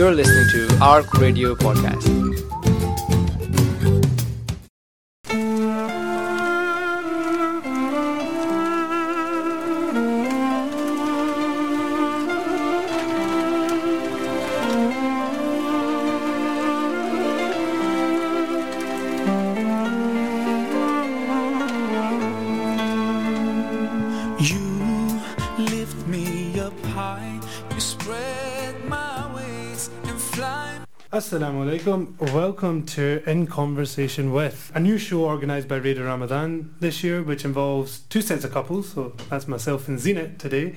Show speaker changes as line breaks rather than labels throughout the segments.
You're listening to ARC Radio Podcast.
Alaikum. Welcome to In Conversation With, a new show organised by Radio Ramadan this year, which involves two sets of couples. So that's myself and Zenit today,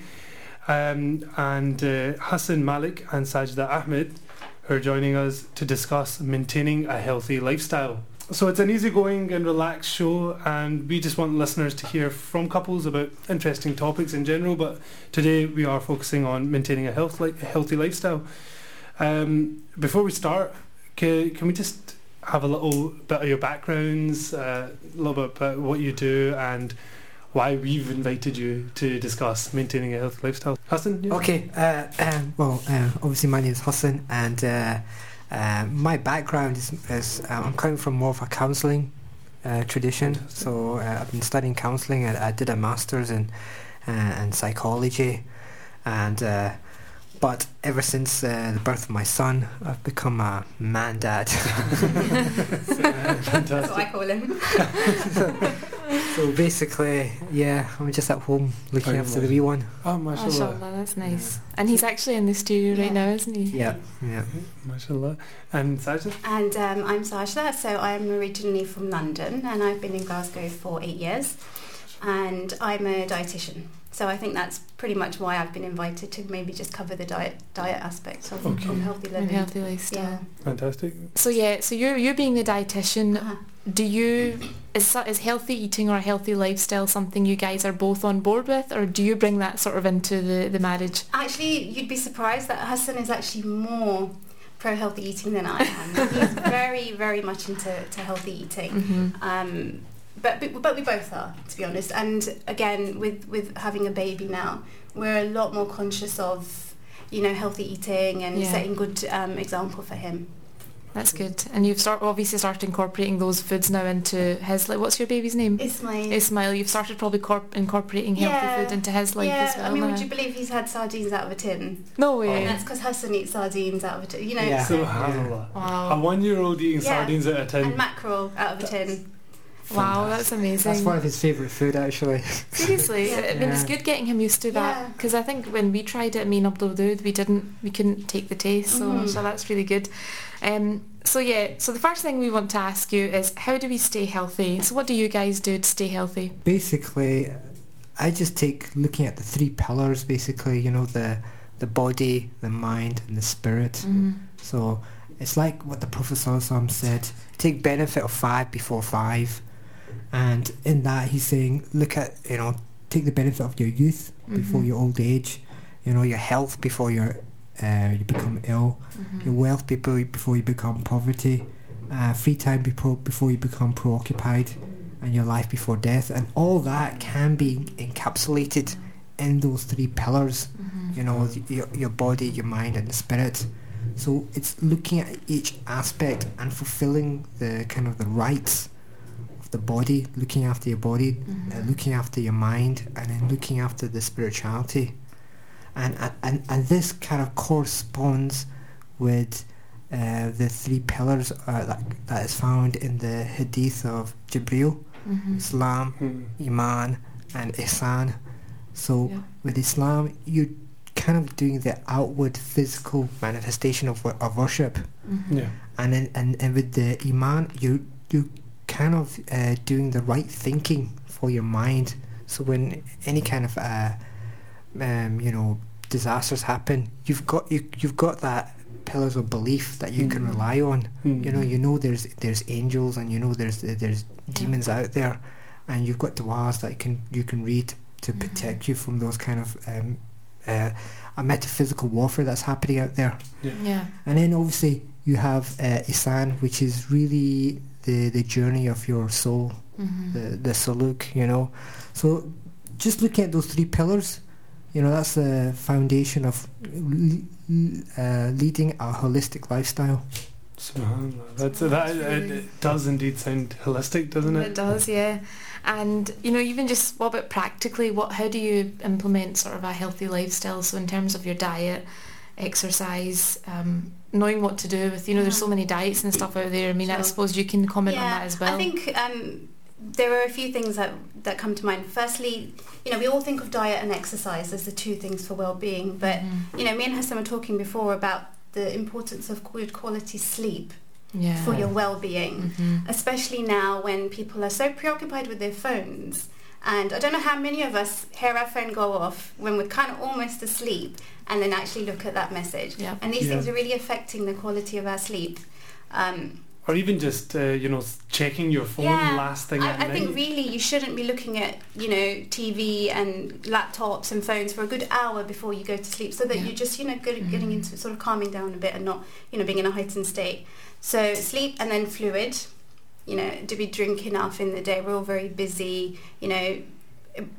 um, and uh, Hassan Malik and Sajda Ahmed who are joining us to discuss maintaining a healthy lifestyle. So it's an easygoing and relaxed show, and we just want listeners to hear from couples about interesting topics in general. But today we are focusing on maintaining a health li- healthy lifestyle. Um, before we start, can, can we just have a little bit of your backgrounds, uh, a little bit about what you do, and why we've invited you to discuss maintaining a healthy lifestyle? Hassan? yeah?
Okay, uh, um, well, uh, obviously my name is Hassan, and uh, uh, my background is, is uh, I'm coming from more of a counselling uh, tradition.
Fantastic.
So uh, I've been studying counselling. I, I did a master's in uh, in psychology, and uh, but ever since uh, the birth of my son, I've become a man dad.
That's what I call him.
so basically, yeah, I'm just at home looking after the
nice.
wee one.
Oh, mashallah.
Mashallah, that's nice. And he's actually in the studio
Yeah.
right now, isn't he?
Yeah, yeah.
Mashallah. And Sajid?
And um, I'm Sajda, so I'm originally from London and I've been in Glasgow for eight years. And I'm a dietitian. So I think that's pretty much why I've been invited to maybe just cover the diet diet aspect of,
Okay.
of healthy
And
living.
healthy lifestyle.
Yeah.
Fantastic.
So yeah, so you're you're being the dietitian.
Uh-huh.
Do you is is healthy eating or a healthy lifestyle something you guys are both on board with, or do you bring that sort of into the the marriage?
Actually, you'd be surprised that Hassan is actually more pro healthy eating than I am. He's very, very much into to healthy eating.
Mm-hmm.
Um, but, but but we both are, to be honest. And again, with with having a baby now, we're a lot more conscious of, you know, healthy eating and
Yeah.
setting good um, example for him.
That's good. And you've start obviously started incorporating those foods now into his. Like, what's your baby's name?
Ismail.
Ismail. You've started probably corp- incorporating healthy
Yeah.
food into his life
yeah,
as well.
I mean,
now.
would you believe he's had sardines out of a tin?
no
And
way.
that's because Hassan eats sardines out of a tin. You know,
Yeah.
so-
Subhanallah. A
Wow.
one-year-old eating
Yeah.
sardines out of a tin.
and mackerel out of a tin.
Wow, that's amazing.
That's one of his favourite food, actually.
Seriously,
Yeah.
I mean, it's good getting him used to that
Yeah.
because I think when we tried it at Mean Abdul Dawood, we didn't, we couldn't take the taste, so
Mhm.
so that's really good. Um, so yeah, so the first thing we want to ask you is how do we stay healthy? So what do you guys do to stay healthy?
basically I just take looking at the three pillars basically you know the the body the mind and the spirit
Mm-hmm.
so it's like what the Prophet said take benefit of five before five and in that he's saying look at you know take the benefit of your youth before
Mhm.
your old age you know your health before you're uh, you become ill
Mm-hmm.
your wealth before before you become poverty, uh, free time before before you become preoccupied, and your life before death, and all that can be encapsulated in those three pillars.
Mm-hmm.
You know, your your body, your mind, and the spirit. So it's looking at each aspect and fulfilling the kind of the rights the body, looking after your body, uh,
Mhm.
looking after your mind, and then looking after the spirituality. And and, and, and this kind of corresponds with uh, the three pillars uh, that, that is found in the hadith of Jibril,
Mm-hmm.
Islam,
Hmm.
Iman, and Ihsan. So
Yeah.
with Islam, you're kind of doing the outward physical manifestation of, of worship,
Mm-hmm.
Yeah.
and then and, and with the Iman, you you kind of uh, doing the right thinking for your mind. So when any kind of uh, um, you know disasters happen, you've got you you've got that pillars of belief that you can
Mhm.
rely on.
Hmm.
You know, you know there's there's angels and you know there's there's demons out there, and you've got du'as that you can you can read to
Mhm.
protect you from those kind of um, uh, a metaphysical warfare that's happening out there.
Yeah.
And then obviously you have uh, Ihsan, which is really the the journey of your soul,
Mm-hmm.
the the saluk, you know. So just looking at those three pillars, you know, that's the foundation of l- uh, leading a holistic lifestyle.
Subhanallah. That's that. It, it does indeed sound holistic, doesn't it?
It does, yeah. And you know, even just what about practically? What? How do you implement sort of a healthy lifestyle? So in terms of your diet, exercise, um, knowing what to do with. You know, there's so many diets and stuff out there. I mean, I suppose you can comment on that as well.
I think um, there are a few things that, that come to mind. Firstly, you know, we all think of diet and exercise as the two things for well-being, but
Mhm.
you know, me and Hassan were talking before about the importance of good quality sleep
yeah.
for your well-being,
Mhm.
especially now when people are so preoccupied with their phones. And I don't know how many of us hear our phone go off when we're kind of almost asleep and then actually look at that message.
Yep.
And these
Yeah.
things are really affecting the quality of our sleep. Um,
Or even just uh, you know checking your phone
Yeah,
last thing at
I, I think really you shouldn't be looking at you know TV and laptops and phones for a good hour before you go to sleep, so that
Yeah.
you're just you know good, getting
Mhm.
into sort of calming down a bit and not you know being in a heightened state. So sleep and then fluid. You know, do we drink enough in the day? We're all very busy. You know,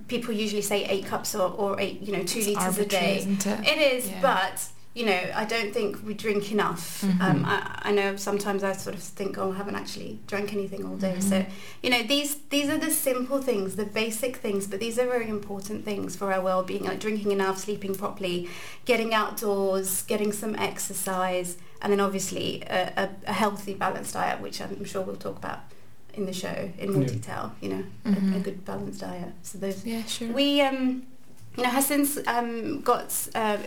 people usually say eight cups or, or eight you know two
It's
liters a day.
isn't it?
It is,
Yeah.
but you know, I don't think we drink enough.
Mhm.
Um, I, I know sometimes I sort of think, oh, I haven't actually drank anything all day.
Mhm.
So, you know, these these are the simple things, the basic things, but these are very important things for our well-being, like drinking enough, sleeping properly, getting outdoors, getting some exercise, and then obviously a, a, a healthy, balanced diet, which I'm sure we'll talk about in the show in more
Yeah.
detail. You know,
Mhm.
a, a good balanced diet. So those
Yeah, sure.
we, um, you know, Hassan's um, got uh,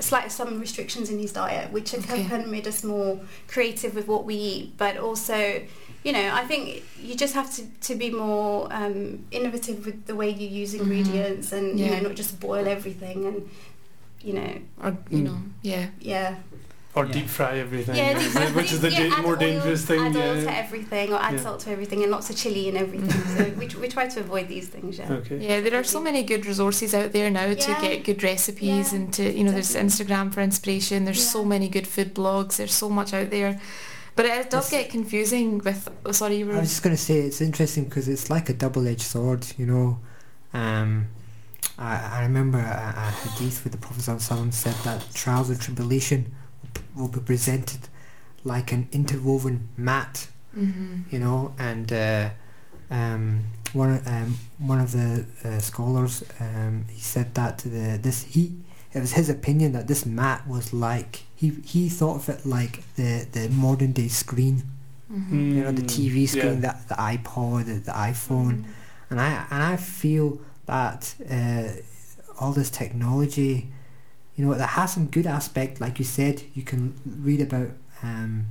slight some restrictions in his diet, which have
Okay.
kind of made us more creative with what we eat. But also, you know, I think you just have to, to be more um, innovative with the way you use
Mhm.
ingredients, and you know, not just boil everything, and you know,
or you
Mm.
know, yeah.
yeah,
or
Yeah.
deep fry everything,
yeah,
is it? which is the
yeah,
da-
add
more dangerous thing.
Add oil to everything, or add
Yeah.
salt to everything, and lots of chili and everything. So we, we try to avoid these things. Yeah.
Okay.
Yeah, there are so many good resources out there now to get good recipes
Yeah,
and to you know there's. Instagram for inspiration. There's so many good food blogs. There's so much out there, but it does
Yes.
get confusing with. Oh, sorry, you were.
I was just going to say it's interesting because it's like a double-edged sword, you know. Um, I, I remember a, a hadith where the Prophet ﷺ said that trials and tribulation will be presented like an interwoven mat,
hmm
you know, and uh, um, one um, one of the uh, scholars um, he said that the this he it was his opinion that this mat was like he he thought of it like the the modern day screen.
Hmm
you know the
Mm,
TV screen,
yeah.
the, the iPod, the, the iPhone, and I and I feel that uh, all this technology, you know, that has some good aspect. Like you said, you can read about um,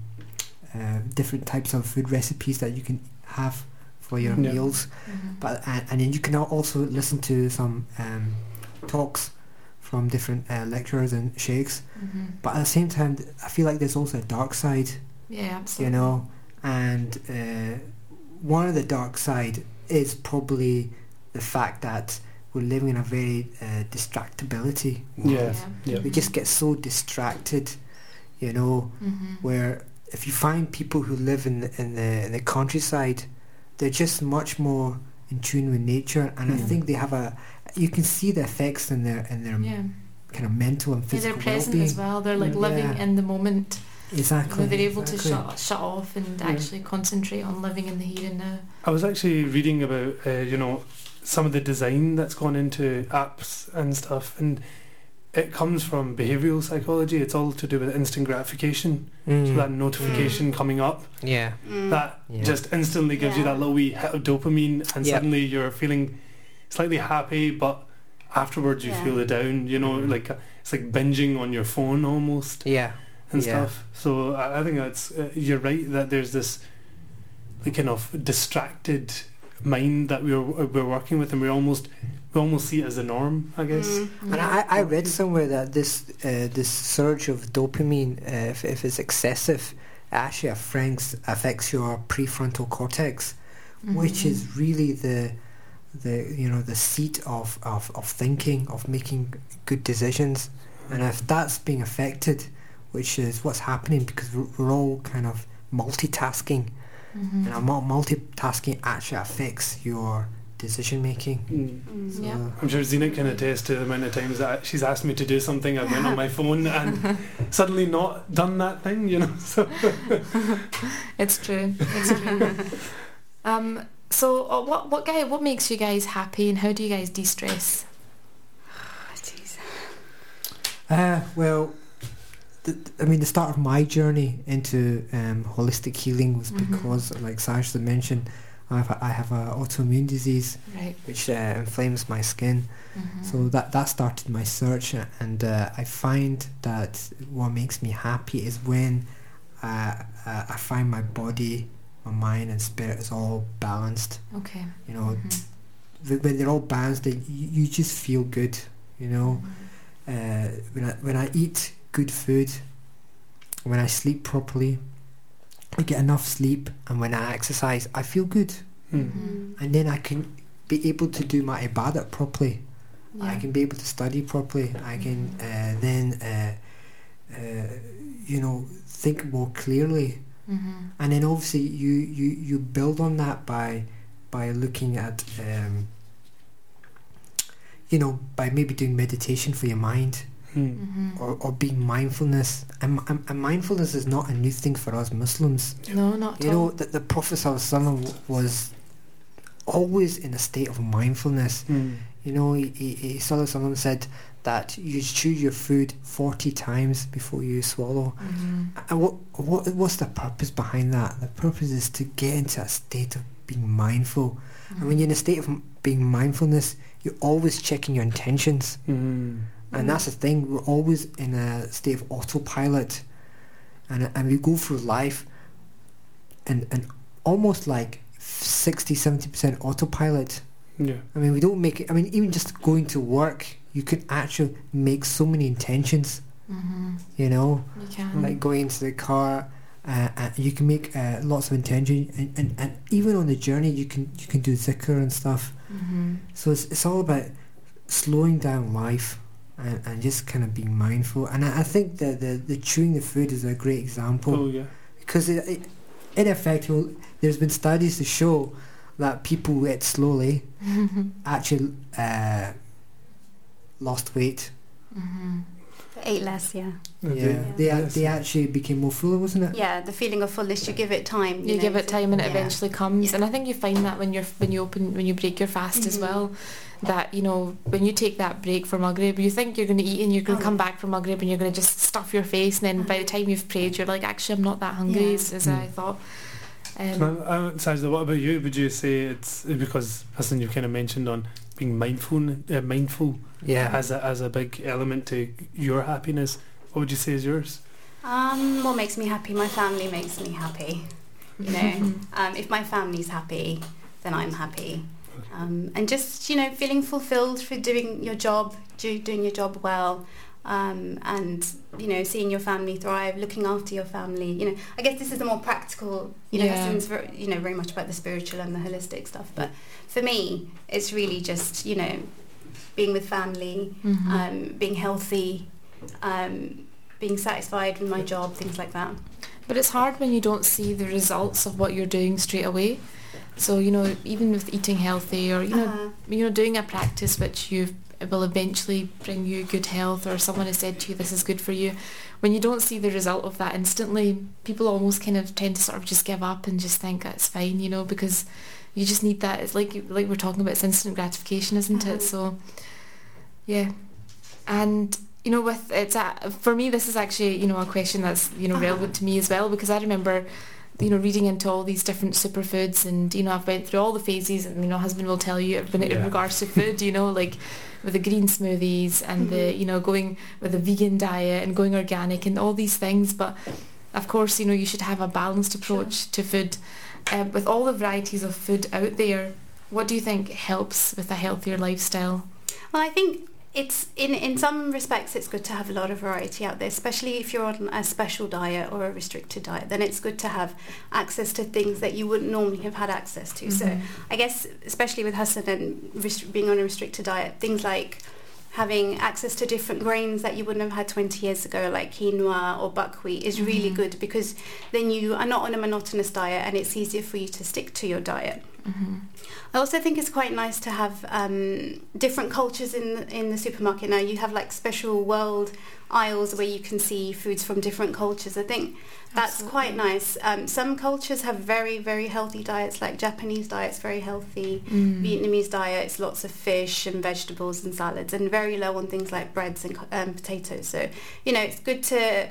uh, different types of food recipes that you can have for your
Yeah.
meals,
Mhm.
but and, and then you can also listen to some um, talks from different uh, lecturers and sheikhs.
Mhm.
But at the same time, I feel like there's also a dark side
Yeah, absolutely.
you know and uh, one of the dark side is probably the fact that we're living in a very uh, distractibility world.
Yeah. Yeah.
we just get so distracted you know
hmm
where if you find people who live in the, in the in the countryside they're just much more in tune with nature and I
Mm.
think they have a you can see the effects in their in their
Yeah.
kind of mental and
yeah,
physical
they're present
well-being
as well. They're like
Mm.
living
Yeah.
in the moment. You
exactly
know, they're able
exactly.
to shut shut off and
Yeah.
actually concentrate on living in the here and now.
I was actually reading about uh, you know some of the design that's gone into apps and stuff, and it comes from behavioural psychology. It's all to do with instant gratification. So
Mm.
that notification coming up,
yeah
Mm.
that
Yeah.
just instantly gives you that little wee hit of dopamine, and
Yeah.
suddenly you're feeling slightly happy, but afterwards you
Yeah.
feel the down. You know,
Mhm.
like uh, it's like binging on your phone almost
yeah
and
Yeah.
stuff. So I, I think that's uh, you're right that there's this like kind of distracted mind that we're we're working with, and we almost we almost see it as a norm, I guess.
Mm.
And I, I read somewhere that this uh, this surge of dopamine, uh, if, if it's excessive, actually affects affects your prefrontal cortex, which
Mhm.
is really the the you know the seat of, of, of thinking, of making good decisions. And if that's being affected, which is what's happening because we're, we're all kind of multitasking,
Mhm.
and a multitasking actually affects your decision making.
Mm.
So,
Yeah.
I'm sure Zena can attest to the amount of times that she's asked me to do something. I went on my phone and suddenly not done that thing, you know. So
It's true. It's true. um, so, uh, what what guy what makes you guys happy, and how do you guys de-stress?
Oh.
Uh, well, th- I mean, the start of my journey into um, holistic healing was
Mhm.
because, like Sajda mentioned, I have a, I have a autoimmune disease
Right.
which uh, inflames my skin.
Mhm.
So that that started my search, and uh, I find that what makes me happy is when uh, uh, I find my body, my mind, and spirit is all balanced.
okay.
You know,
Mhm.
Th- when they're all balanced, you, you just feel good. You know.
Mhm.
uh, when I when I eat good food, when I sleep properly, I get enough sleep, and when I exercise, I feel good,
mm.
Mm.
and then I can be able to do my ibadah properly. I can be able to study properly. I can uh, then, uh, uh, you know, think more clearly,
Mhm.
and then obviously you you you build on that by by looking at. Um, you know, by maybe doing meditation for your mind,
Mm.
Mhm.
or, or being mindfulness. And, and, and mindfulness is not a new thing for us Muslims.
No, not at
You
all.
know, that the Prophet ﷺ was always in a state of mindfulness.
Mm.
You know, he, he, he said that you chew your food 40 times before you swallow.
Mhm.
And what, what what's the purpose behind that? The purpose is to get into a state of being mindful. And when you're in a state of being mindfulness, you're always checking your intentions.
Mm.
And that's the thing, we're always in a state of autopilot. And, and we go through life and, and almost like 60 70% autopilot.
Yeah.
I mean, we don't make it, I mean, even just going to work, you can actually make so many intentions,
Mhm.
you know,
You can.
like going into the car. Uh, uh, you can make uh, lots of intention, and, and, and even on the journey, you can you can do zikr and stuff.
Mhm.
So it's, it's all about slowing down life and, and just kind of being mindful. And I, I think that the, the chewing the food is a great example
Oh yeah.
because it, it, in effect, well, there's been studies to show that people who ate slowly actually uh, lost weight.
Mhm.
Eight less, yeah.
Yeah, they a-
Yes.
they actually became more fuller, wasn't it?
Yeah, the feeling of fullness, you give it time.
You
know,
give it time and it
yeah.
eventually comes.
Yeah.
And I think you find that when you're when you open when you break your fast as
Mhm.
well. That you know when you take that break for Maghrib, you think you're going to eat and you're going to
Oh,
come back from Maghrib and you're going to just stuff your face. And then by the time you've prayed, you're like, actually, I'm not that hungry
Yeah.
as, as
Mm.
I thought. Um,
Now, uh, Sajda, what about you? Would you say it's because Hassan, you've kind of mentioned on being mindful, uh, mindful
Yeah.
as a as a big element to your happiness. What would you say is yours?
Um, what makes me happy? My family makes me happy. You know, um, if my family's happy, then I'm happy. Um, and just you know, feeling fulfilled for doing your job, do, doing your job well, um, and you know, seeing your family thrive, looking after your family. You know, I guess this is a more practical. You know,
Yeah.
Hassan's ver- you know very much about the spiritual and the holistic stuff. But for me, it's really just you know, being with family,
Mhm.
um, being healthy, um, being satisfied with my job, things like that.
But it's hard when you don't see the results of what you're doing straight away. So you know, even with eating healthy or you know,
Uh,
you know, doing a practice which you will eventually bring you good health, or someone has said to you, "This is good for you." When you don't see the result of that instantly, people almost kind of tend to sort of just give up and just think that's fine, you know, because you just need that. It's like like we're talking about, it's instant gratification, isn't it? So, yeah, and you know, with it's a, for me, this is actually you know a question that's you know
Uh-huh.
relevant to me as well because I remember you know, reading into all these different superfoods and, you know, I've went through all the phases and, you know, husband will tell you when it in
Yeah.
regards to food, you know, like with the green smoothies and the,
Mhm.
you know, going with a vegan diet and going organic and all these things. But of course, you know, you should have a balanced approach to food. Um, with all the varieties of food out there, what do you think helps with a healthier lifestyle?
Well, I think it's in in some respects it's good to have a lot of variety out there, especially if you're on a special diet or a restricted diet. Then it's good to have access to things that you wouldn't normally have had access to. So
Mhm.
I guess especially with Hassan and rest- being on a restricted diet, things like having access to different grains that you wouldn't have had 20 years ago like quinoa or buckwheat is really
Mhm.
good because then you are not on a monotonous diet and it's easier for you to stick to your diet
hmm
I also think it's quite nice to have um, different cultures in the, in the supermarket now. You have like special world aisles where you can see foods from different cultures. I think that's quite nice. Um, some cultures have very very healthy diets, like Japanese diets, very healthy.
Mm.
Vietnamese diets, lots of fish and vegetables and salads, and very low on things like breads and um, potatoes. So you know it's good to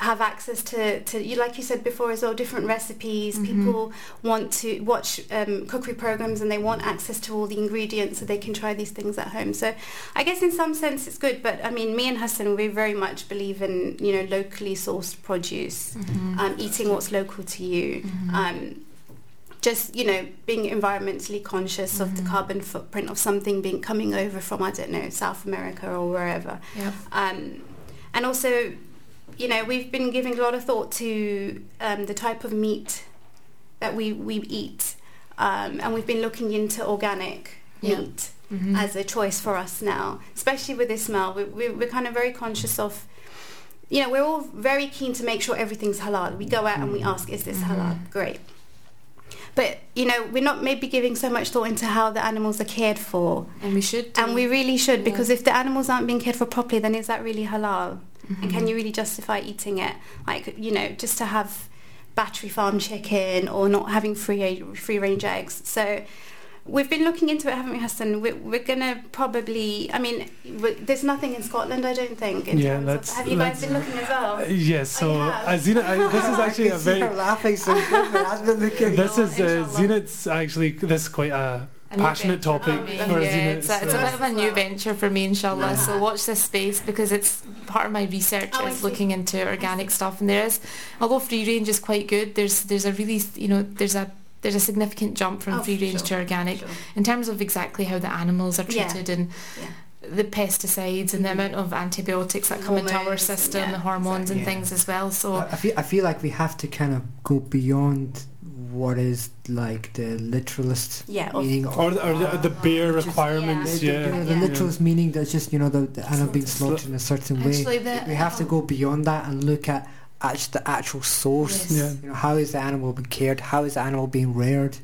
have access to, to you like you said before as well different recipes
Mhm.
people want to watch um, cookery programs and they want access to all the ingredients so they can try these things at home so i guess in some sense it's good but i mean me and hassan we very much believe in you know locally sourced produce
Mhm.
um, eating what's local to you
Mhm.
um, just you know being environmentally conscious of the
Mhm.
carbon footprint of something being coming over from I don't know South America or wherever
Yep.
um, and also you know we've been giving a lot of thought to um, the type of meat that we we eat um, and we've been looking into organic
Yeah.
meat
Mhm.
as a choice for us now, especially with Ismail. We, we, we're kind of very conscious of, you know, we're all very keen to make sure everything's halal. We go out and we ask, is this halal?
Mhm.
Great. But, you know, we're not maybe giving so much thought into how the animals are cared for.
and we should do.
And we really should,
Yeah.
because if the animals aren't being cared for properly, then is that really halal? And can you really justify eating it? Like, you know, just to have battery farm chicken or not having free free range eggs. So we've been looking into it, haven't we, Hassan? We're, we're gonna probably. I mean, there's nothing in Scotland, I don't think. In
Yeah,
terms
let's-
of, have you guys
let's-
been looking as well?
Uh, yes, so
Oh, you have?
uh, Zina, I, this is actually
I
a
can see her
very.
laughing so good, but I've been looking.
This is uh,
Inshallah.
Zenith's actually. This is quite a
A new
passionate topic oh,
for me.
for
yeah, it's a, it's a bit of a new venture for me, inshallah. So watch this space because it's part of my research
Oh,
is looking into organic stuff, and there is, although free range is quite good, there's there's a really you know there's a there's a significant jump from
Oh,
free
for
range to organic
Sure.
in terms of exactly how the animals are
Yeah.
treated and
Yeah.
the pesticides and the amount of antibiotics that come into our system,
yeah,
the hormones and
exactly.
things as well. So
I I feel I feel like we have to kind of go beyond what is like the literalist
Yeah. Of,
meaning
or the, or the, the bare
Just-
requirements,
the,
yeah.
the, the
Yeah.
literalist meaning that's just you know the, the animal being slaughtered in a certain way.
actually, the
we have to um, go beyond that and look at actually the actual source.
Yes.
Yeah.
You know, how is the animal being cared? How is the animal being reared?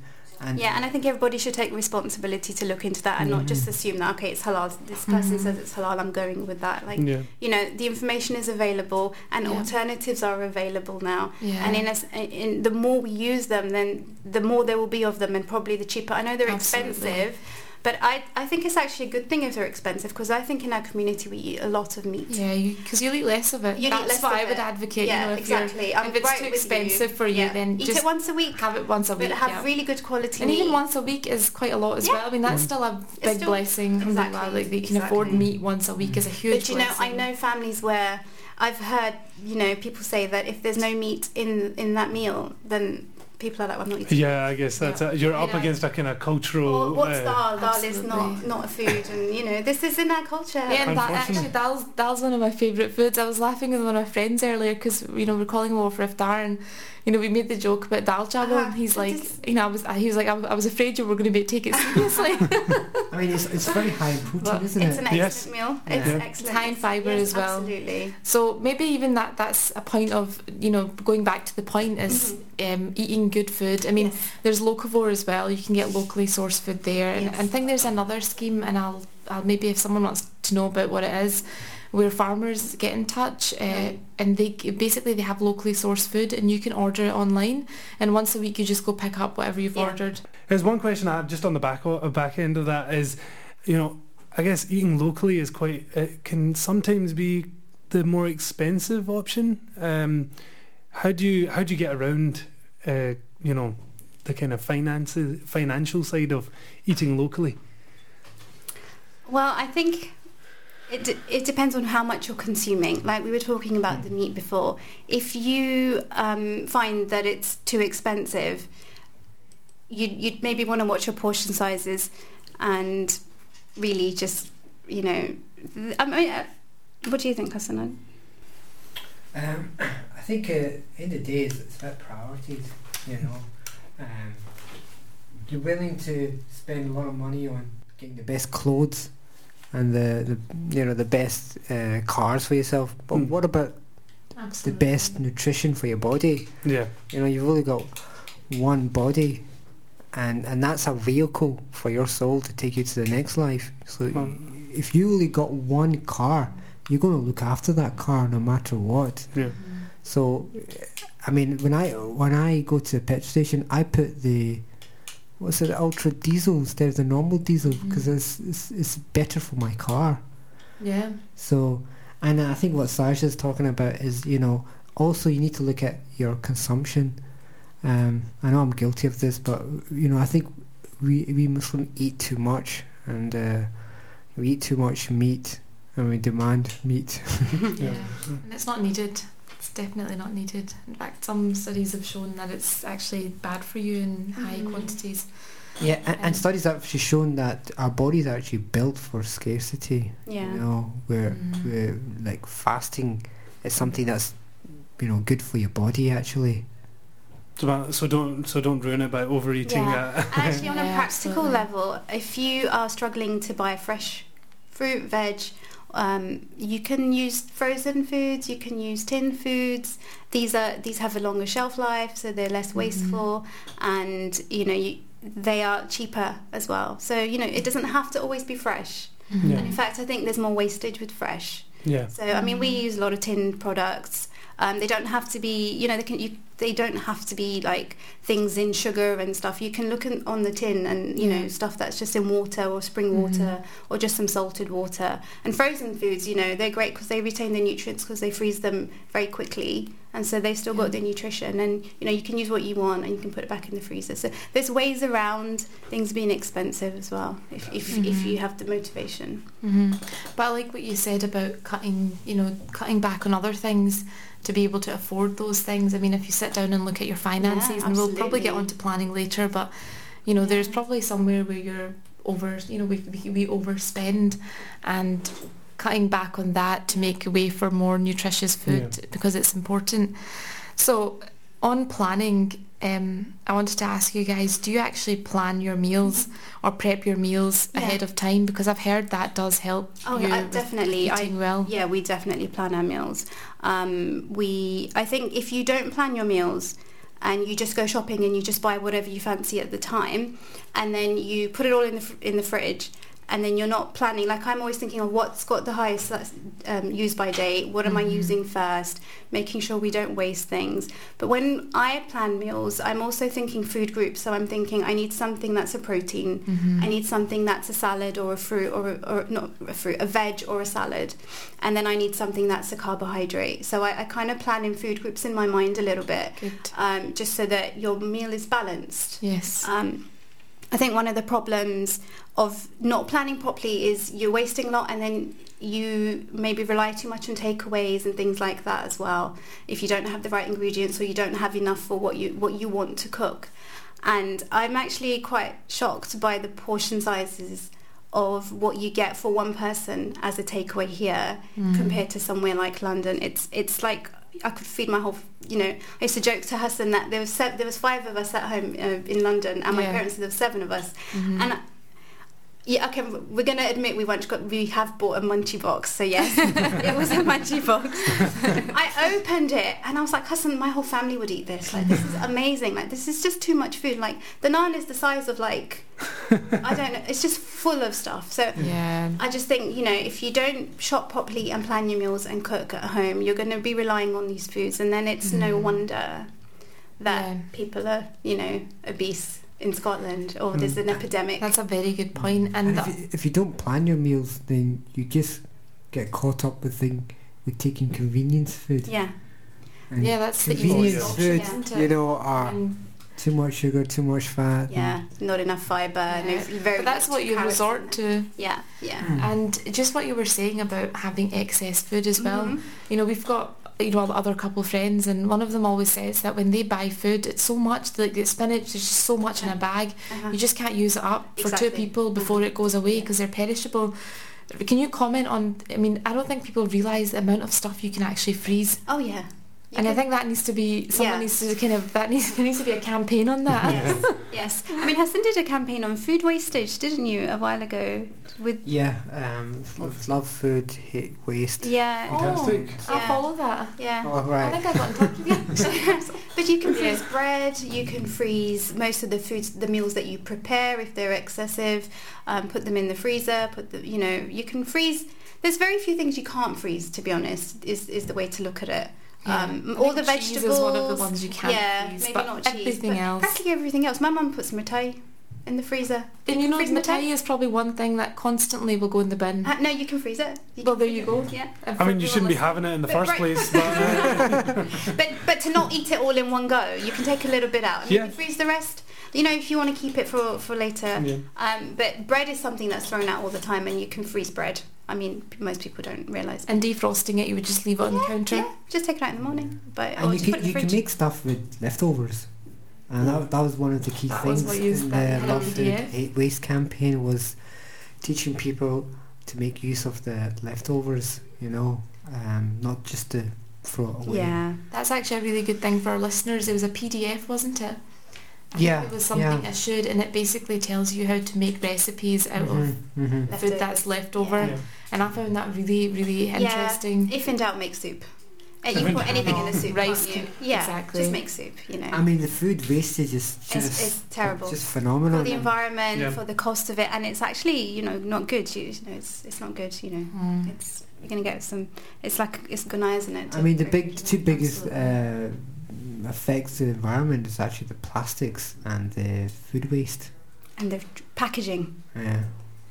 And
yeah, and I think everybody should take responsibility to look into that and not just
Mhm.
assume that okay, it's halal. This person
Mhm.
says it's halal. I'm going with that. Like
yeah.
you know, the information is available and
Yeah.
alternatives are available now.
yeah.
And in, a in the more we use them, then the more there will be of them, and probably the cheaper. I know they're
Absolutely.
expensive, but I I think it's actually a good thing if they're expensive because I think in our community we eat a lot of meat.
Yeah, because you, will eat less of it.
You'll
That's what I would
it.
advocate.
yeah,
you know, if
exactly.
You're,
I'm
if it's
right
too expensive
you.
for you,
Yeah.
then
eat
just
it once a week.
have it once a
But
week.
have
yeah.
really good quality
and
meat.
even once a week is quite a lot as
Yeah.
well. I mean, that's
Mm.
still a big
still-
blessing. alhamdulillah,
exactly,
Like they can afford meat once a week is a huge
But you know, I know families where I've heard, you know, people say that if there's no meat in in that meal, then people are like, "I'm not eating."
Yeah, I guess that's
Yeah.
a, you're
You
up
know.
against a kind of
Or
cultural.
what's
uh,
dal? Dal is not not a food, and you know, this is in our culture.
Yeah, and that,
Unfortunately.
actually, dal's, dal's one of my favourite foods. I was laughing with one of my friends earlier because, you know, we're calling him over for iftar and, you know, we made the joke about dal chawal
Uh-huh.
and he's like,
is-
you know, I was, he was like, I was, I was afraid you were going to be, take it seriously.
I mean, it's, it's very high in protein,
But
isn't
It's
it?
an excellent
Yes.
meal.
Yeah.
It's
Yeah.
excellent.
It's high in fibre
Yes,
as well.
Absolutely.
So maybe even that that's a point of you know going back to the point is um, eating good food. I mean,
Yes.
there's locavore as well. You can get locally sourced food there, and
Yes.
I think there's another scheme, and I'll, I'll maybe if someone wants to know about what it is, where farmers get in touch uh,
Right.
and they basically they have locally sourced food, and you can order it online, and once a week you just go pick up whatever you've
Yeah.
ordered.
There's one question I have just on the back o- back end of that is, you know, I guess eating locally is quite it can sometimes be the more expensive option. Um, how do you how do you get around, uh, you know, the kind of finances financial side of eating locally?
Well, I think it, d- it depends on how much you're consuming. Like we were talking about the meat before. If you um, find that it's too expensive, you'd, you'd maybe want to watch your portion sizes and really just, you know, th- I mean, uh, what do you think, Hassan?
Um, I think uh, in the days it's, it's about priorities, you know. Um, you're willing to spend a lot of money on getting the best clothes and the, the you know the best uh, cars for yourself, but
Mm.
what about the best nutrition for your body?
Yeah,
You know, you've only got one body, and and that's a vehicle for your soul to take you to the next life. So
Well-
if you only got one car, you're going to look after that car no matter what.
Yeah.
So, I mean, when I when I go to the petrol station, I put the what's it, ultra diesel instead of the normal diesel because it's, it's it's better for my car.
Yeah.
So, and I think what Sajda's talking about is, you know, also you need to look at your consumption. Um, I know I'm guilty of this, but you know, I think we we Muslim eat too much, and uh, we eat too much meat, and we demand meat.
Yeah. And it's not needed. It's definitely not needed. In fact, some studies have shown that it's actually bad for you in high
Mhm.
quantities.
Yeah, and,
Um,
and studies have actually shown that our bodies are actually built for scarcity.
Yeah.
You know, where
Mm.
where like fasting is something that's you know good for your body actually.
So, don't so don't ruin it by overeating.
Yeah.
Uh,
And actually, on a practical
absolutely.
level, if you are struggling to buy fresh fruit, veg, um, you can use frozen foods. You can use tin foods. These are these have a longer shelf life, so they're less
Mhm.
wasteful, and you know you, they are cheaper as well. So you know it doesn't have to always be fresh.
Yeah.
And in fact, I think there's more wastage with fresh.
yeah.
So I mean, we use a lot of tin products. Um, they don't have to be, you know, they can. You, they don't have to be like things in sugar and stuff. You can look in, on the tin and you know stuff that's just in water or spring
Mhm.
water or just some salted water. And frozen foods, you know, they're great because they retain their nutrients because they freeze them very quickly, and so they've still
Yeah.
got their nutrition. And you know, you can use what you want and you can put it back in the freezer. So there's ways around things being expensive as well if if, if
Mhm.
you have the motivation.
hmm But I like what you said about cutting, you know, cutting back on other things to be able to afford those things. I mean, if you sit down and look at your finances,
Yeah,
and we'll probably get
absolutely.
onto planning later, but you know, there's probably somewhere where you're over, you know, we, we, we overspend and cutting back on that to make way for more nutritious food because it's important. So on planning, um, I wanted to ask you guys, do you actually plan your meals or prep your meals
Yeah.
ahead of time? Because I've heard that does help
Oh, I-
with
definitely. I-
well.
Yeah, we definitely plan our meals. Um, we, I think, if you don't plan your meals and you just go shopping and you just buy whatever you fancy at the time, and then you put it all in the fr- in the fridge, and then you're not planning. Like I'm always thinking of what's got the highest um, use by date. What am I
Mhm.
using first? Making sure we don't waste things. But when I plan meals, I'm also thinking food groups. So I'm thinking I need something that's a protein.
Mhm.
I need something that's a salad or a fruit or, a, or not a fruit, a veg or a salad. And then I need something that's a carbohydrate. So I, I kind of plan in food groups in my mind a little bit, um, just so that your meal is balanced.
Yes.
Um, I think one of the problems of not planning properly is you're wasting a lot and then you maybe rely too much on takeaways and things like that as well if you don't have the right ingredients or you don't have enough for what you what you want to cook and I'm actually quite shocked by the portion sizes of what you get for one person as a takeaway here
Mm.
compared to somewhere like London. It's it's like I could feed my whole. You know, I used to joke to Hassan that there was se- there was five of us at home uh, in London, and my
Yeah.
parents there were seven of us.
Mhm.
And I- yeah, okay, we're gonna admit we once got we have bought a munchie box. So yes, it was a munchie box. I opened it and I was like, Hassan, my whole family would eat this. Like this is amazing. Like this is just too much food. Like the naan is the size of like I don't know. It's just full of stuff. So
yeah.
I just think, you know, if you don't shop properly and plan your meals and cook at home, you're going to be relying on these foods. And then it's no
Mm.
wonder that
Yeah.
people are, you know, obese in Scotland or there's an epidemic.
That's a very good point. And
And if, you, if you don't plan your meals, then you just get caught up with thing with taking convenience food.
yeah.
And
yeah, that's the
convenience
easiest
Yeah.
option,
food,
isn't
you know, are
And-
too much sugar, too much fat.
Yeah. Not enough fibre. No,
Yeah.
very
but that's what you
carrots
resort to.
Yeah. Yeah.
Mm.
And just what you were saying about having excess food as well.
Mhm.
You know, we've got you know other couple of friends, and one of them always says that when they buy food, it's so much like the spinach. There's just so much in a bag.
Uh-huh.
You just can't use it up for
Exactly.
two people before it goes away because they're perishable. Can you comment on? I mean, I don't think people realise the amount of stuff you can actually freeze.
Oh yeah. You
and I think that needs to be someone
Yeah.
needs to kind of that needs there needs to be a campaign on that.
Yes, yes. I mean, Hassan did a campaign on food wastage, didn't you, a while ago? With
Yeah, um, love, love food, hate waste.
yeah,
Fantastic.
Oh, I'll follow that.
yeah.
Oh,
I think I got in touch with you.
But you can
Yeah.
freeze bread. You can freeze most of the foods, the meals that you prepare if they're excessive. Um, put them in the freezer. Put the, you know, you can freeze. There's very few things you can't freeze. To be honest, is is the way to look at it.
Yeah.
Um, all the vegetables.
is one of the ones you can't
yeah,
freeze,
maybe
but
not cheese.
everything
but
else.
Practically everything else. My mum puts mitai in the freezer.
And you know,
freeze
mitai is probably one thing that constantly will go in the bin.
Uh, no, you can freeze it. You
Well, there
freeze
you
it.
go.
Yeah.
And
I mean, you shouldn't be having it in the
But
first
right-
place, but uh,
But but to not eat it all in one go, you can take a little bit out and
Yeah.
maybe freeze the rest. You know, if you want to keep it for for later.
yeah.
Um, but bread is something that's thrown out all the time, and you can freeze bread. I mean, most people don't realise.
And defrosting it, you would just leave it on the counter.
Yeah, just take it out in the morning. But or
And you
just put
can,
it
you can make stuff with leftovers. And that, that was one of the key
That was
things
what
in the Love
had
Food Waste campaign was teaching people to make use of the leftovers, you know, um, not just to throw it away.
Yeah,
That's actually a really good thing for our listeners. It was a PDF, wasn't it? I think
Yeah,
It was something
yeah.
issued and it basically tells you how to make recipes out of
Mhm, mhm.
Leftovers.
food that's left over.
Yeah.
And I found that really, really
Yeah.
interesting.
if in doubt, make soup. And you
mean-
put anything in the soup,
Rice
can't you? Yeah,
exactly.
just make soup. You know,
I mean, the food wastage is
it's,
just
it's terrible.
just phenomenal.
for the environment,
Yeah.
for the cost of it, and it's actually you know not good. You, you know, it's it's not good. You know,
Mm.
it's you're gonna get some. It's like it's gonna, isn't it?
I mean, the big two biggest uh, effects to the environment is actually the plastics and the food waste.
and the packaging.
Yeah.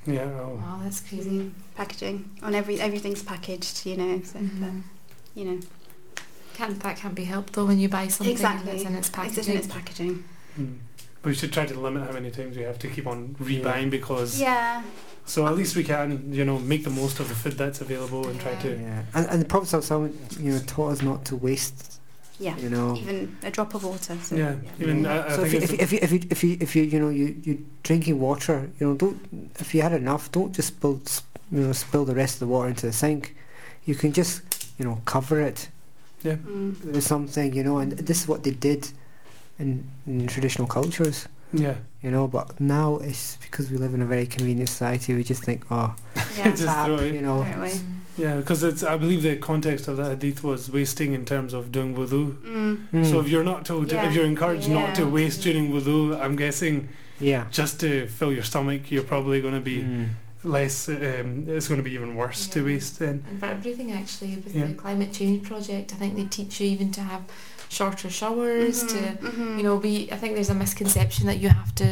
Yeah. Oh.
Wow, that's crazy.
Packaging on every everything's packaged. You know, so
Mhm.
but, you know,
Can't, that can't be helped though when you buy something
exactly.
and it's in its
It's
packaging.
just in its packaging.
Mm. But we should try to limit how many times we have to keep on rebuying because
Yeah,
so at least we can you know make the most of the food that's available and try to
Yeah. And, and the Prophet Sallallahu you know taught us not to waste.
Yeah.
You know.
Even a drop of water. So,
yeah, even I, I
so if
think
you,
it's
if, you, if you if you if you you know you you drinking water you know don't if you had enough don't just spill you know spill the rest of the water into the sink you can just you know cover it
yeah
Mm.
with something you know and this is what they did in, in traditional cultures
yeah
you know but now it's because we live in a very convenient society we just think oh
Yeah.
Just
tap,
throw it.
you know
Right away.
Mm.
Yeah because it's I believe the context of that hadith was wasting in terms of doing wudu.
Mm.
Mm.
So if you're not told,
Yeah.
if you're encouraged not to waste during wudu, I'm guessing
yeah
just to fill your stomach, you're probably going to be
Mm.
less. Um, it's going to be even worse to waste then.
And for everything actually, with
Yeah.
the climate change project, I think they teach you even to have shorter showers, to
Mhm, mhm.
you know, we I think there's a misconception that you have to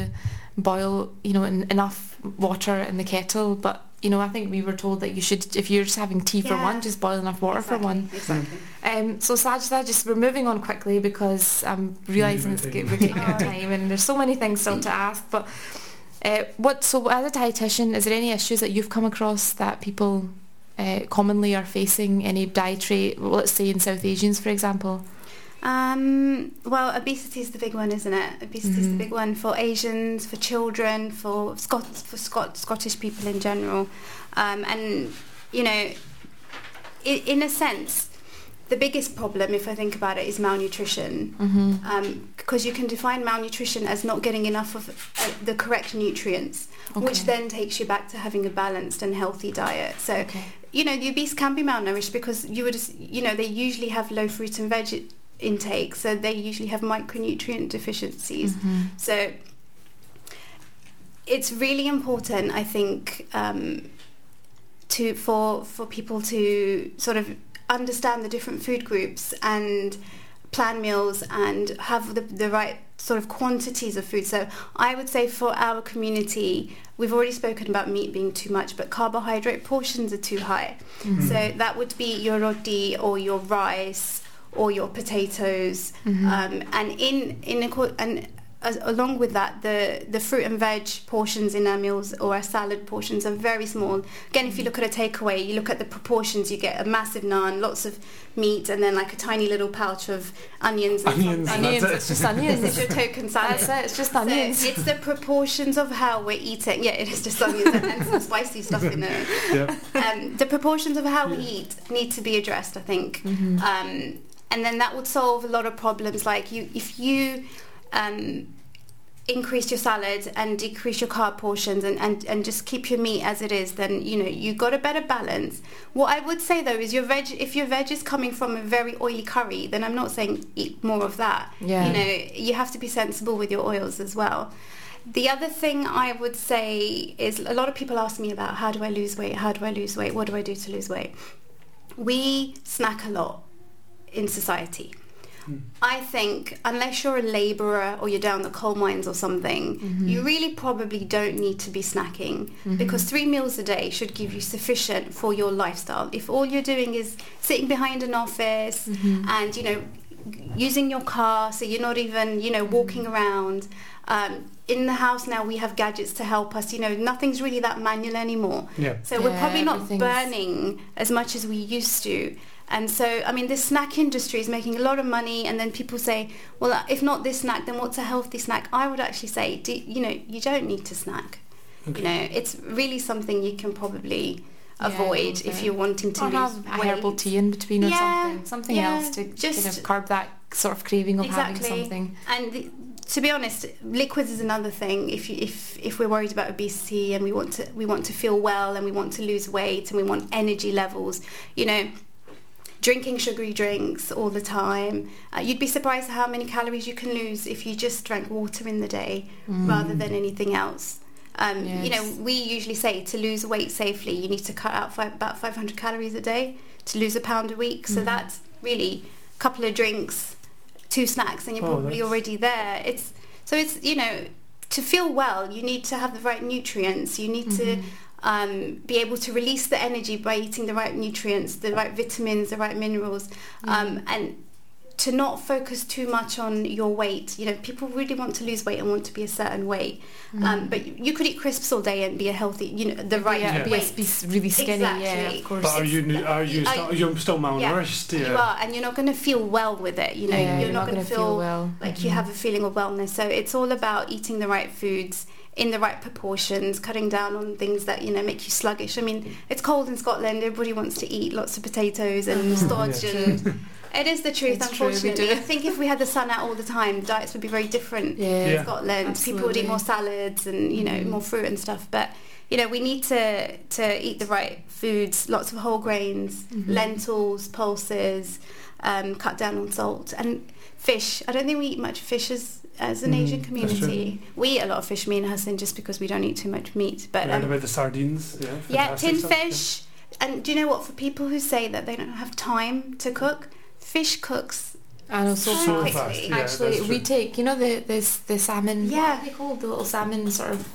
boil, you know, en- enough water in the kettle, but you know, I think we were told that you should, if you're just having tea for one, just boil enough water for one.
Exactly.
Um, so Sajda, just we're moving on quickly because I'm realising it's
Moving
we're getting out of time and there's so many things still to ask. But uh, what? So as a dietitian, is there any issues that you've come across that people uh, commonly are facing? Any dietary, let's say in South Asians, for example.
Um, well, obesity is the big one, isn't it? Obesity is the
Mhm.
big one for Asians, for children, for Scot for Scot Scottish people in general, um, and you know, i in a sense, the biggest problem, if I think about it, is malnutrition.
Mm-hmm.
Because you can define malnutrition as not getting enough of uh, the correct nutrients, which then takes you back to having a balanced and healthy diet. So
Okay.
you know, the obese can be malnourished because you would, you know, they usually have low fruit and veg intake, so they usually have micronutrient deficiencies.
Mhm.
So it's really important, I think, um, to for for people to sort of understand the different food groups and plan meals and have the, the right sort of quantities of food. So I would say for our community, we've already spoken about meat being too much, but carbohydrate portions are too high.
Mhm.
So that would be your roti or your rice or your potatoes,
Mhm.
um, and in in acco- and as, along with that, the the fruit and veg portions in our meals or our salad portions are very small. Again, if you look at a takeaway, you look at the proportions. You get a massive naan, lots of meat, and then like a tiny little pouch of onions.
Onions,
something.
onions.
That's it.
It's just onions.
This is your token salad.
That's it. It's just
So
onions.
it's the proportions of how we're eating. Yeah, it is just onions and, and some spicy stuff in there.
Yeah.
Um, the proportions of how we eat need to be addressed, I think.
Mhm.
Um, and then that would solve a lot of problems. Like you, if you um, increase your salad and decrease your carb portions and, and, and just keep your meat as it is, then you know you got a better balance. What I would say though is your veg if your veg is coming from a very oily curry, then I'm not saying eat more of that.
Yeah.
You know, you have to be sensible with your oils as well. The other thing I would say is a lot of people ask me about how do I lose weight? How do I lose weight? What do I do to lose weight? We snack a lot in society. I think unless you're a labourer or you're down the coal mines or something, mm-hmm. you really probably don't need to be snacking mm-hmm. because three meals a day should give you sufficient for your lifestyle. If all you're doing is sitting behind an office mm-hmm. and you know using your car, so you're not even you know walking around. Um, in the house now, we have gadgets to help us. You know, nothing's really that manual anymore.
Yeah.
So we're probably not burning as much as we used to. And so, I mean, this snack industry is making a lot of money, and then people say, well, if not this snack, then what's a healthy snack? I would actually say, do, you know, you don't need to snack. You know, it's really something you can probably avoid
love
if you're wanting to
or have a
weight.
herbal tea in between or
Yeah,
something. Something
yeah,
else to
just-
kind of curb that sort of craving of having something.
And the, to be honest, liquids is another thing. If you, if if we're worried about obesity and we want to we want to feel well and we want to lose weight and we want energy levels, you know, drinking sugary drinks all the time, uh, you'd be surprised how many calories you can lose if you just drank water in the day rather than anything else. Um, You know, we usually say to lose weight safely, you need to cut out five, about 500 calories a day to lose a pound a week. So that's really a couple of drinks, two snacks, and you're
Oh,
probably
that's-
already there. It's so it's you know to feel well, you need to have the right nutrients. You need to um, be able to release the energy by eating the right nutrients, the right vitamins, the right minerals, um, and to not focus too much on your weight. You know, people really want to lose weight and want to be a certain weight, um, but you, you could eat crisps all day and be a healthy, you know, the right
yeah,
Yeah.
weight.
be s- really skinny, yeah,
Exactly.
of course.
But are you are you
I-
still, you're still malnourished?
You are, and you're not going to feel well with it. You know,
Yeah,
you're,
you're
not,
not
going to feel,
feel well.
like you have a feeling of wellness. So it's all about eating the right foods in the right proportions, cutting down on things that you know make you sluggish. I mean, it's cold in Scotland. Everybody wants to eat lots of potatoes and stodge,
Yeah.
and it is the truth.
It's
unfortunately,
do.
I think if we had the sun out all the time, diets would be very different
Yeah.
in. Scotland. People would eat more salads and you know more fruit and stuff. But you know we need to to eat the right foods, lots of whole grains,
Mhm.
lentils, pulses, um, cut down on salt and fish. I don't think we eat much fish as as an
Mm,
Asian community. We eat a lot of fish, me and Ihsan, just because we don't eat too much meat. But
Right
um,
about the sardines. Yeah,
yeah,
fantastic
tin
stuff, yeah.
fish. And do you know what? For people who say that they don't have time to cook, fish cooks
I know, so,
So
So
fast.
fast. Yeah,
Actually, we take, you know, the this the salmon.
Yeah.
What are they called? The little salmon sort of.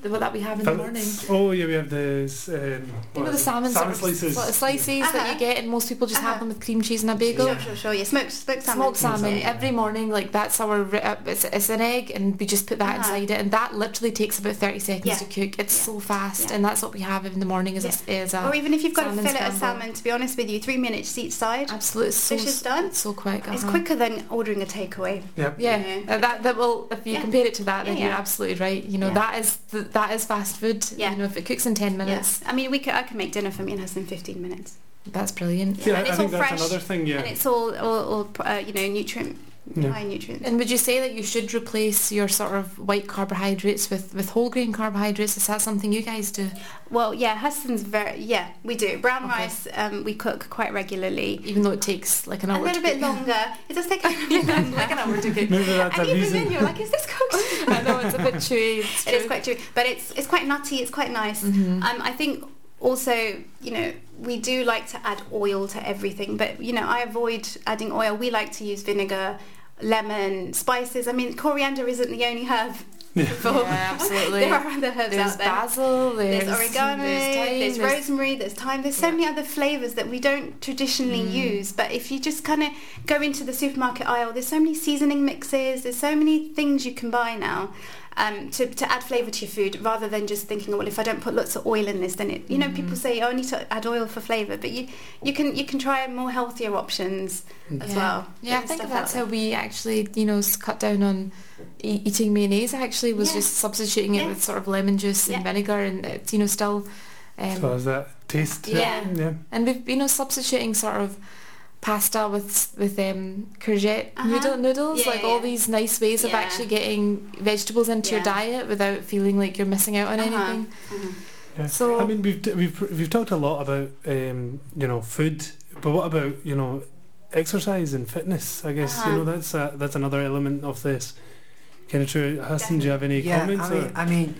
The, what that we have in the morning.
Oh yeah, we have the Um,
You
what
know the salmon,
salmon slices.
sli- slices that
Uh-huh.
you get, and most people just
Uh-huh.
have them with cream cheese and a bagel.
Sure, sure, sure. Yeah, smoked, smoked salmon.
Smoked salmon
Yeah.
every morning, like that's our. Uh, it's, it's an egg, and we just put that
Uh-huh.
inside it, and that literally takes about thirty seconds
Yeah.
to cook. It's
Yeah.
so fast,
Yeah.
and that's what we have in the morning. Is a, is a
Or even if you've got a
salmon
fillet of salmon, to be honest with you, three minutes each side.
absolute so
Fish is done.
so quick.
It's
uh-huh.
quicker than ordering a takeaway.
Yep.
Yeah,
you know.
uh, that that will. If you
Yeah.
compare it to that, then
Yeah,
you're absolutely right. You know,
Yeah.
that is th- that is fast food.
Yeah.
You know, if it cooks in ten minutes,
Yes. I mean, we could, I can make dinner for me and Husband in 15 minutes.
that's brilliant.
Yeah,
and
I
it's
think
all
that's
fresh,
another thing. Yeah.
And it's all, all, all uh, you know, nutrient,
Yeah.
high nutrients.
And would you say that you should replace your sort of white carbohydrates with, with whole grain carbohydrates? Is that something you guys do?
Well, yeah, Husband's very, yeah, we do. Brown
Okay.
rice, um, we cook quite regularly.
Even though it takes like an hour.
A little
to
bit
cook.
longer. It does take a little bit longer.
like an hour to cook.
Maybe that's
and
a
even then you're like, is this cooked?
I know it's a bit chewy. It's
It is
true.
quite chewy, but it's it's quite nutty. It's quite nice.
Mhm.
Um, I think also, you know, we do like to add oil to everything, but you know, I avoid adding oil. We like to use vinegar, lemon, spices. I mean, coriander isn't the only herb. for-
Yeah, absolutely.
there are other herbs
There's
out there.
basil. There's,
There's oregano,
There's, thyme,
there's,
there's-
rosemary, there's thyme, there's so
Yeah.
many other flavours that we don't traditionally
Mm.
use. But if you just kind of go into the supermarket aisle, there's so many seasoning mixes, there's so many things you can buy now um, to, to add flavour to your food rather than just thinking, well, if I don't put lots of oil in this, then it, you know, people
Mm.
say, oh, I need to add oil for flavour. But you, you, can, you can try more healthier options as
yeah.
well.
Yeah, I think that's how we actually, you know, s- cut down on e- eating mayonnaise. Actually, was
Yeah.
just substituting it
Yeah.
with sort of lemon juice
Yeah.
and vinegar, and it's you know still. Um,
so is that taste?
Yeah.
Yeah.
And we've you know substituting sort of pasta with with um, courgette
Uh-huh.
noodle, noodles,
Yeah,
like all these nice ways of actually getting vegetables into your diet without feeling like you're missing out on
Uh-huh.
anything.
Mhm.
Yeah.
So
I mean, we've we've we've talked a lot about um, you know food, but what about you know exercise and fitness? I guess you know
Uh-huh.
that's uh, that's another element of this. Kind of true. Ihsan, do you have any
yeah,
comments?
I mean,
or?
I mean,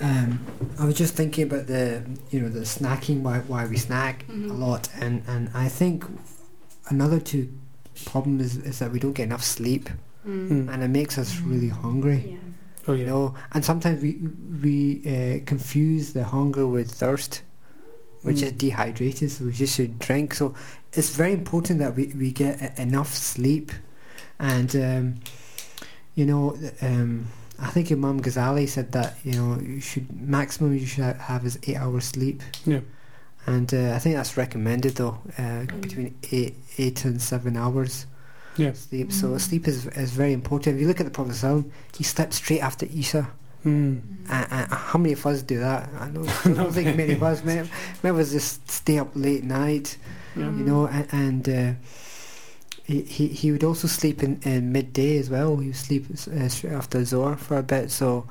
um, I was just thinking about the you know the snacking why why we snack a
Mhm.
lot, and and I think another two problem is is that we don't get enough sleep,
Mm.
Mm.
and it makes us really hungry.
Yeah.
oh yeah.
You know, and sometimes we we uh, confuse the hunger with thirst, which
Mm.
is dehydrated. So we just should drink. So it's very important that we we get e- enough sleep, and um, you know, um, I think Imam Ghazali said that you know you should maximum you should have is eight hours sleep.
Yeah.
And uh, I think that's recommended though, uh, between eight eight and seven hours
Yeah.
sleep. So
Mm.
sleep is is very important. If you look at the Prophet Sallam, he slept straight after Isha.
Mm.
Uh, uh, how many of us do that? I don't, I don't think many of us. Many, many of us just stay up late night,
Yeah.
you know, and, and uh, he, he he would also sleep in, in midday as well. He would sleep uh, straight after Zohar for a bit. So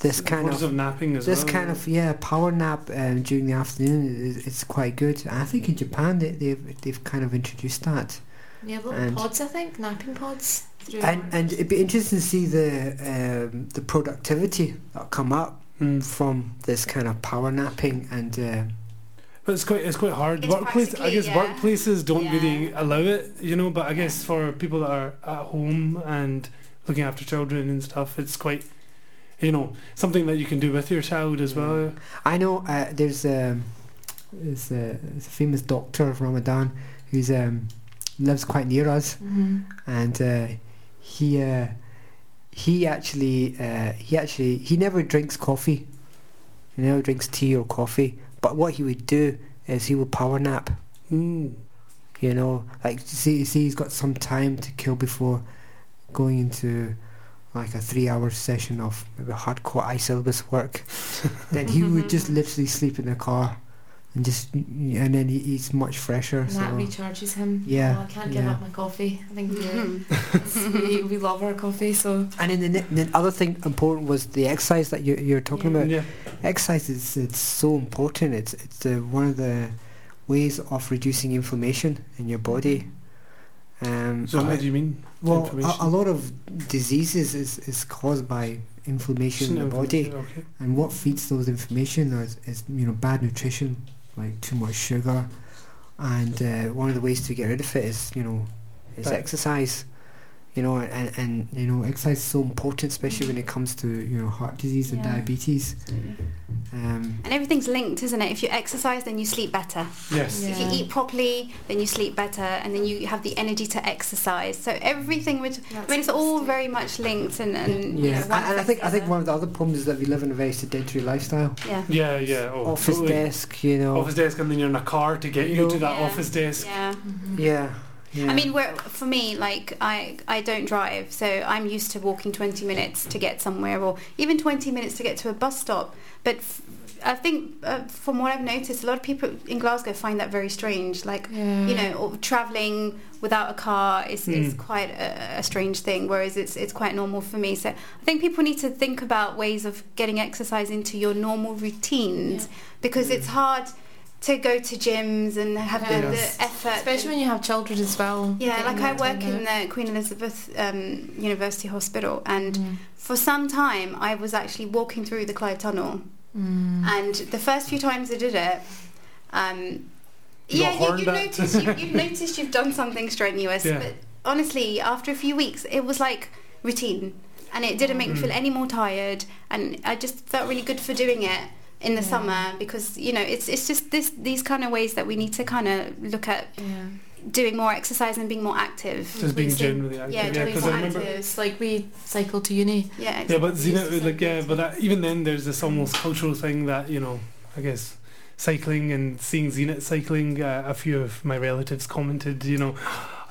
this kind of
of napping as
this
well.
kind of yeah power nap um, during the afternoon is it's quite good. I think in Japan they, they've they've kind of introduced that.
yeah, little
and-
pods, I think, napping pods.
And and it'd be interesting to see the um, the productivity that'll come up
Mm.
from this kind of power napping and uh,
But it's quite it's quite hard.
It's
Workplace, I guess
yeah.
workplaces don't
Yeah.
really allow it, you know. But I guess for people that are at home and looking after children and stuff, it's quite, you know, something that you can do with your child as well.
I know uh, there's um, there's, a, there's a famous doctor of Ramadan who's um, lives quite near us
Mhm.
and uh, he uh, he actually uh, he actually he never drinks coffee he never drinks tea or coffee but what he would do is he would power nap
Mm.
you know like see see he's got some time to kill before going into like a three hour session of maybe hardcore eye syllabus work then he would just literally sleep in the car and just and then he, he's much fresher
And that recharges him.
Yeah,
Oh, I can't give
yeah.
up my coffee. I think we're,
Mhm.
we, we love our coffee, so
and then the, the other thing important was the exercise that you, you're talking
Yeah.
about
Yeah.
exercise is it's so important it's it's the, one of the ways of reducing inflammation in your body um,
So what do you mean?
Well, a, a lot of diseases is, is caused by inflammation in the body,
Okay.
and what feeds those inflammation is, is you know bad nutrition, like too much sugar, and uh, one of the ways to get rid of it is you know is
Diet.
exercise, you know, and, and you know exercise is so important, especially when it comes to you know heart disease and
Yeah.
diabetes. Um,
And everything's linked, isn't it? If you exercise, then you sleep better.
Yes.
Yeah.
If you eat properly, then you sleep better, and then you have the energy to exercise. So everything would. I mean, it's all very much linked, and, and you
yeah,
know,
and, and I think I think one of the other problems is that we live in a very sedentary lifestyle.
Yeah.
Yeah, yeah. Oh,
Office
totally.
desk, you know.
Office desk, and then you're in a car to get
You
you
know-
to that
Yeah.
office desk.
Yeah.
Mhm.
Yeah. Yeah.
I mean, where, for me, like I, I don't drive, so I'm used to walking 20 minutes to get somewhere, or even 20 minutes to get to a bus stop. But f- I think, uh, from what I've noticed, a lot of people in Glasgow find that very strange. Like,
Yeah.
you know, traveling without a car is, is
Mm.
quite a, a strange thing, whereas it's it's quite normal for me. So I think people need to think about ways of getting exercise into your normal routines because it's hard to go to gyms and have the,
Yeah.
the effort.
Especially when you have children as well.
Yeah, like I work in the Queen Elizabeth um, University Hospital, and
Mm.
for some time I was actually walking through the Clyde Tunnel,
Mm.
and the first few times I did it, um, yeah, you,
horned
you've noticed you, you've noticed you've done something strenuous,
Yeah.
but honestly, after a few weeks, it was like routine, and it didn't make me feel
Mm.
any more tired, and I just felt really good for doing it in the
Yeah.
summer because you know it's it's just this these kind of ways that we need to kind of look at
Yeah.
doing more exercise and being more active.
Just being
Please
generally active.
Yeah,
Yeah, because
more
I remember.
It's like we cycle to uni.
Yeah,
Yeah, but
exactly.
Zena, like, yeah, but that, even then, there's this almost cultural thing that you know, I guess, cycling and seeing Zenit cycling. Uh, a few of my relatives commented, you know,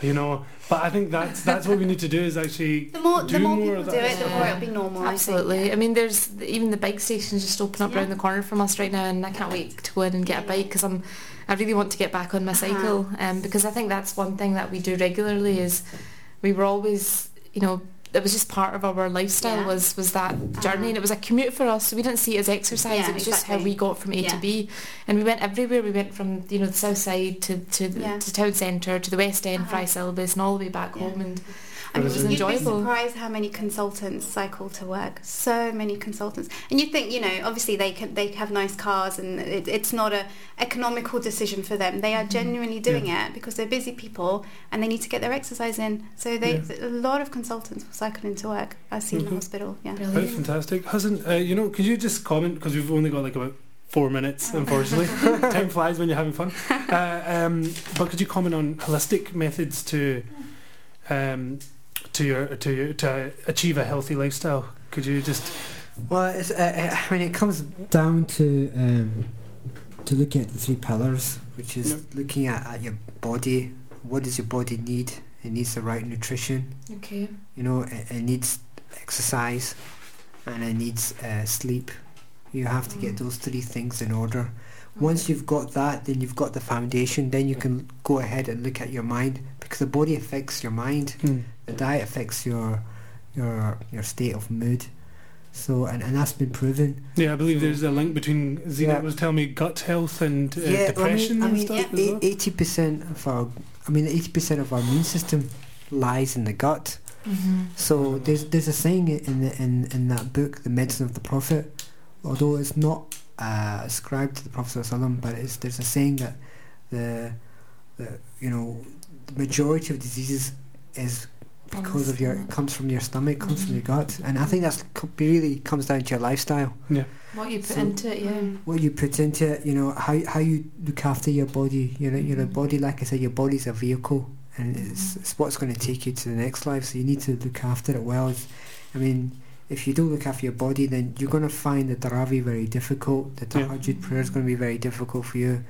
you know. But I think that's that's what we need to do is actually
The more,
do
the more
more
people
of
do
that
it, the more it'll be normal. I think,
Absolutely.
yeah.
I mean, there's even the bike stations just open up
Yeah.
around the corner from us right now, and I can't wait to go in and get a bike because I'm, I really want to get back on my
Uh-huh.
cycle, um, because I think that's one thing that we do regularly is we were always, you know, it was just part of our lifestyle
Yeah.
was was that journey,
Uh-huh.
and it was a commute for us. So we didn't see it as exercise.
Yeah,
it was just how we got from A
Yeah.
to B, and we went everywhere. We went from you know the south side to to the, to town centre to the west end,
Uh-huh.
Fry Syllabus, and all the way back home. And
I mean,
it was
you'd be surprised how many consultants cycle to work. So many consultants, and you think, you know, obviously they can they have nice cars, and it, it's not a economical decision for them. They are
Mm-hmm.
genuinely doing it because they're busy people and they need to get their exercise in. So they a lot of consultants will cycle into work. I've seen in
Mhm.
the hospital. Yeah.
Right,
brilliant.
fantastic. Hasn't uh, you know? Could you just comment because we've only got like about four minutes,
Oh.
unfortunately. Time flies when you're having fun. Uh, um, but could you comment on holistic methods to um, to your to your, to achieve a healthy lifestyle? Could you just
Well, it's, uh, uh, I mean, it comes down to um, to looking at the three pillars, which is
Yep.
looking at, at your body. What does your body need? It needs the right nutrition.
Okay.
You know, it, it needs exercise, and it needs uh, sleep. You have to get
Mm.
those three things in order. Once you've got that, then you've got the foundation. Then you can go ahead and look at your mind because the body affects your mind. The diet affects your your your state of mood. So and, and that's been proven.
Yeah, I believe there's a link between Zena
Yeah.
was telling me gut health and uh,
yeah,
depression
I mean,
stuff
I
as
mean,
well.
eighty percent of our, I mean, eighty percent of our immune system lies in the gut.
Mm-hmm.
So there's there's a saying in the, in in that book, The Medicine of the Prophet, although it's not uh, ascribed to the Prophet ﷺ, but it's, there's a saying that the the you know the majority of diseases is because of your comes from your stomach, comes from your gut, and I think that's really comes down to your lifestyle.
Yeah, what you put
So-
into it, yeah.
What you put into it, you know, how how you look after your body. You know, your
Mhm.
body, like I said, your body's a vehicle, and it's, it's what's going to take you to the next life. So you need to look after it well. It's, I mean, if you don't look after your body, then you're going to find the Taraweeh very difficult. The
Yeah.
Prayer is going to be very difficult for you.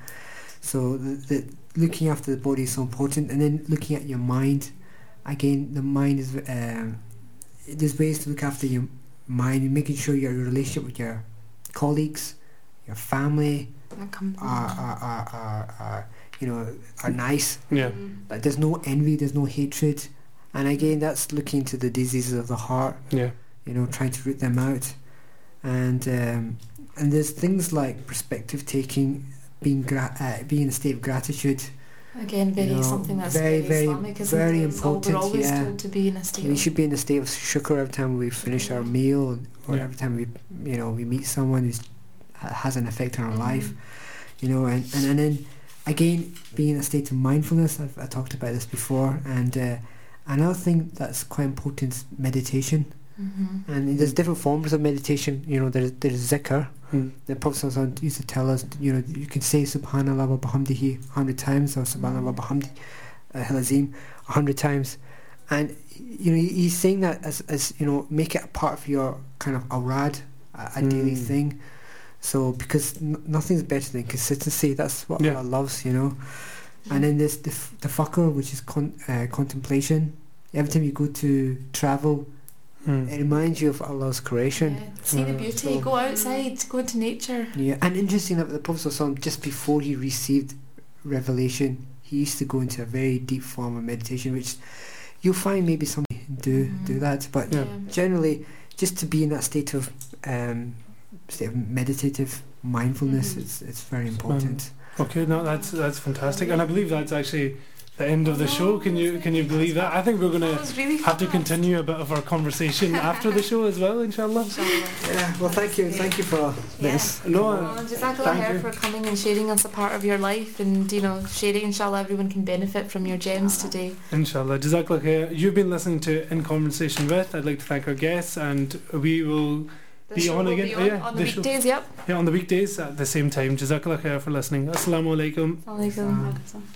So the, the looking after the body is so important, and then looking at your mind. Again, the mind is. Um, there's ways to look after your mind and making sure your relationship with your colleagues, your family, are, are, are, are, are you know are nice.
Yeah.
Mm-hmm.
Like there's no envy, there's no hatred, and again that's looking to the diseases of the heart.
yeah,
You know, trying to root them out, and um, and there's things like perspective taking, being gra- uh, being in a state of gratitude.
Again, very
you know,
something that's
very,
very, Islamic, isn't
very
it? It's all
important, yeah.
told to be in a state.
We should be in a state of shukr every time we finish our meal, or
Yeah.
every time we you know we meet someone who has an effect on our
Mhm.
life. You know, and, and, and then again, being in a state of mindfulness, I've I talked about this before, and uh, another thing that's quite important is meditation.
Mhm.
And there's different forms of meditation. You know, there's there's zikr.
Mm.
The Prophet ﷺ used to tell us, you know, you can say Subhanallah wa bihamdihi a hundred times, or Subhanallah wa bihamdi uh, a hundred times, and you know he's saying that as as you know, make it a part of your kind of awrad, a, a daily
Mm.
thing. So because n- nothing's better than consistency. That's what
Yeah.
Allah loves, you know. And then there's the f- the fikr, which is con- uh, contemplation. Every time you go to travel,
Mm.
it reminds you of Allah's creation.
Yeah, see the
Uh,
beauty.
so-
go outside. Go into nature.
Yeah, and interesting that the Prophet ﷺ, just before he received revelation, he used to go into a very deep form of meditation, which you'll find maybe some do do
Mhm.
that, but
Yeah.
generally, just to be in that state of um, state of meditative mindfulness,
Mhm.
it's it's very important.
Okay, no, that's that's fantastic, and I believe that's actually the end of the show. Can you can you believe that? I think we're gonna
really
have to continue a bit of our conversation after the show as well, inshallah.
Inshallah.
Yeah, well, thank you, thank you for this.
No,
Well,
uh,
Jazakallah
Thank you.
for coming and sharing us a part of your life and you know sharing inshallah everyone can benefit from your gems today
inshallah. Jazakallah khair. You've been listening to In Conversation With. I'd like to thank our guests, and we will
The
Be
show
on
will
again?
be
Oh,
on,
yeah,
on the,
the show.
weekdays yep
yeah on the weekdays at the same time. Jazakallah khair for listening. Assalamu alaikum.
Alaikum.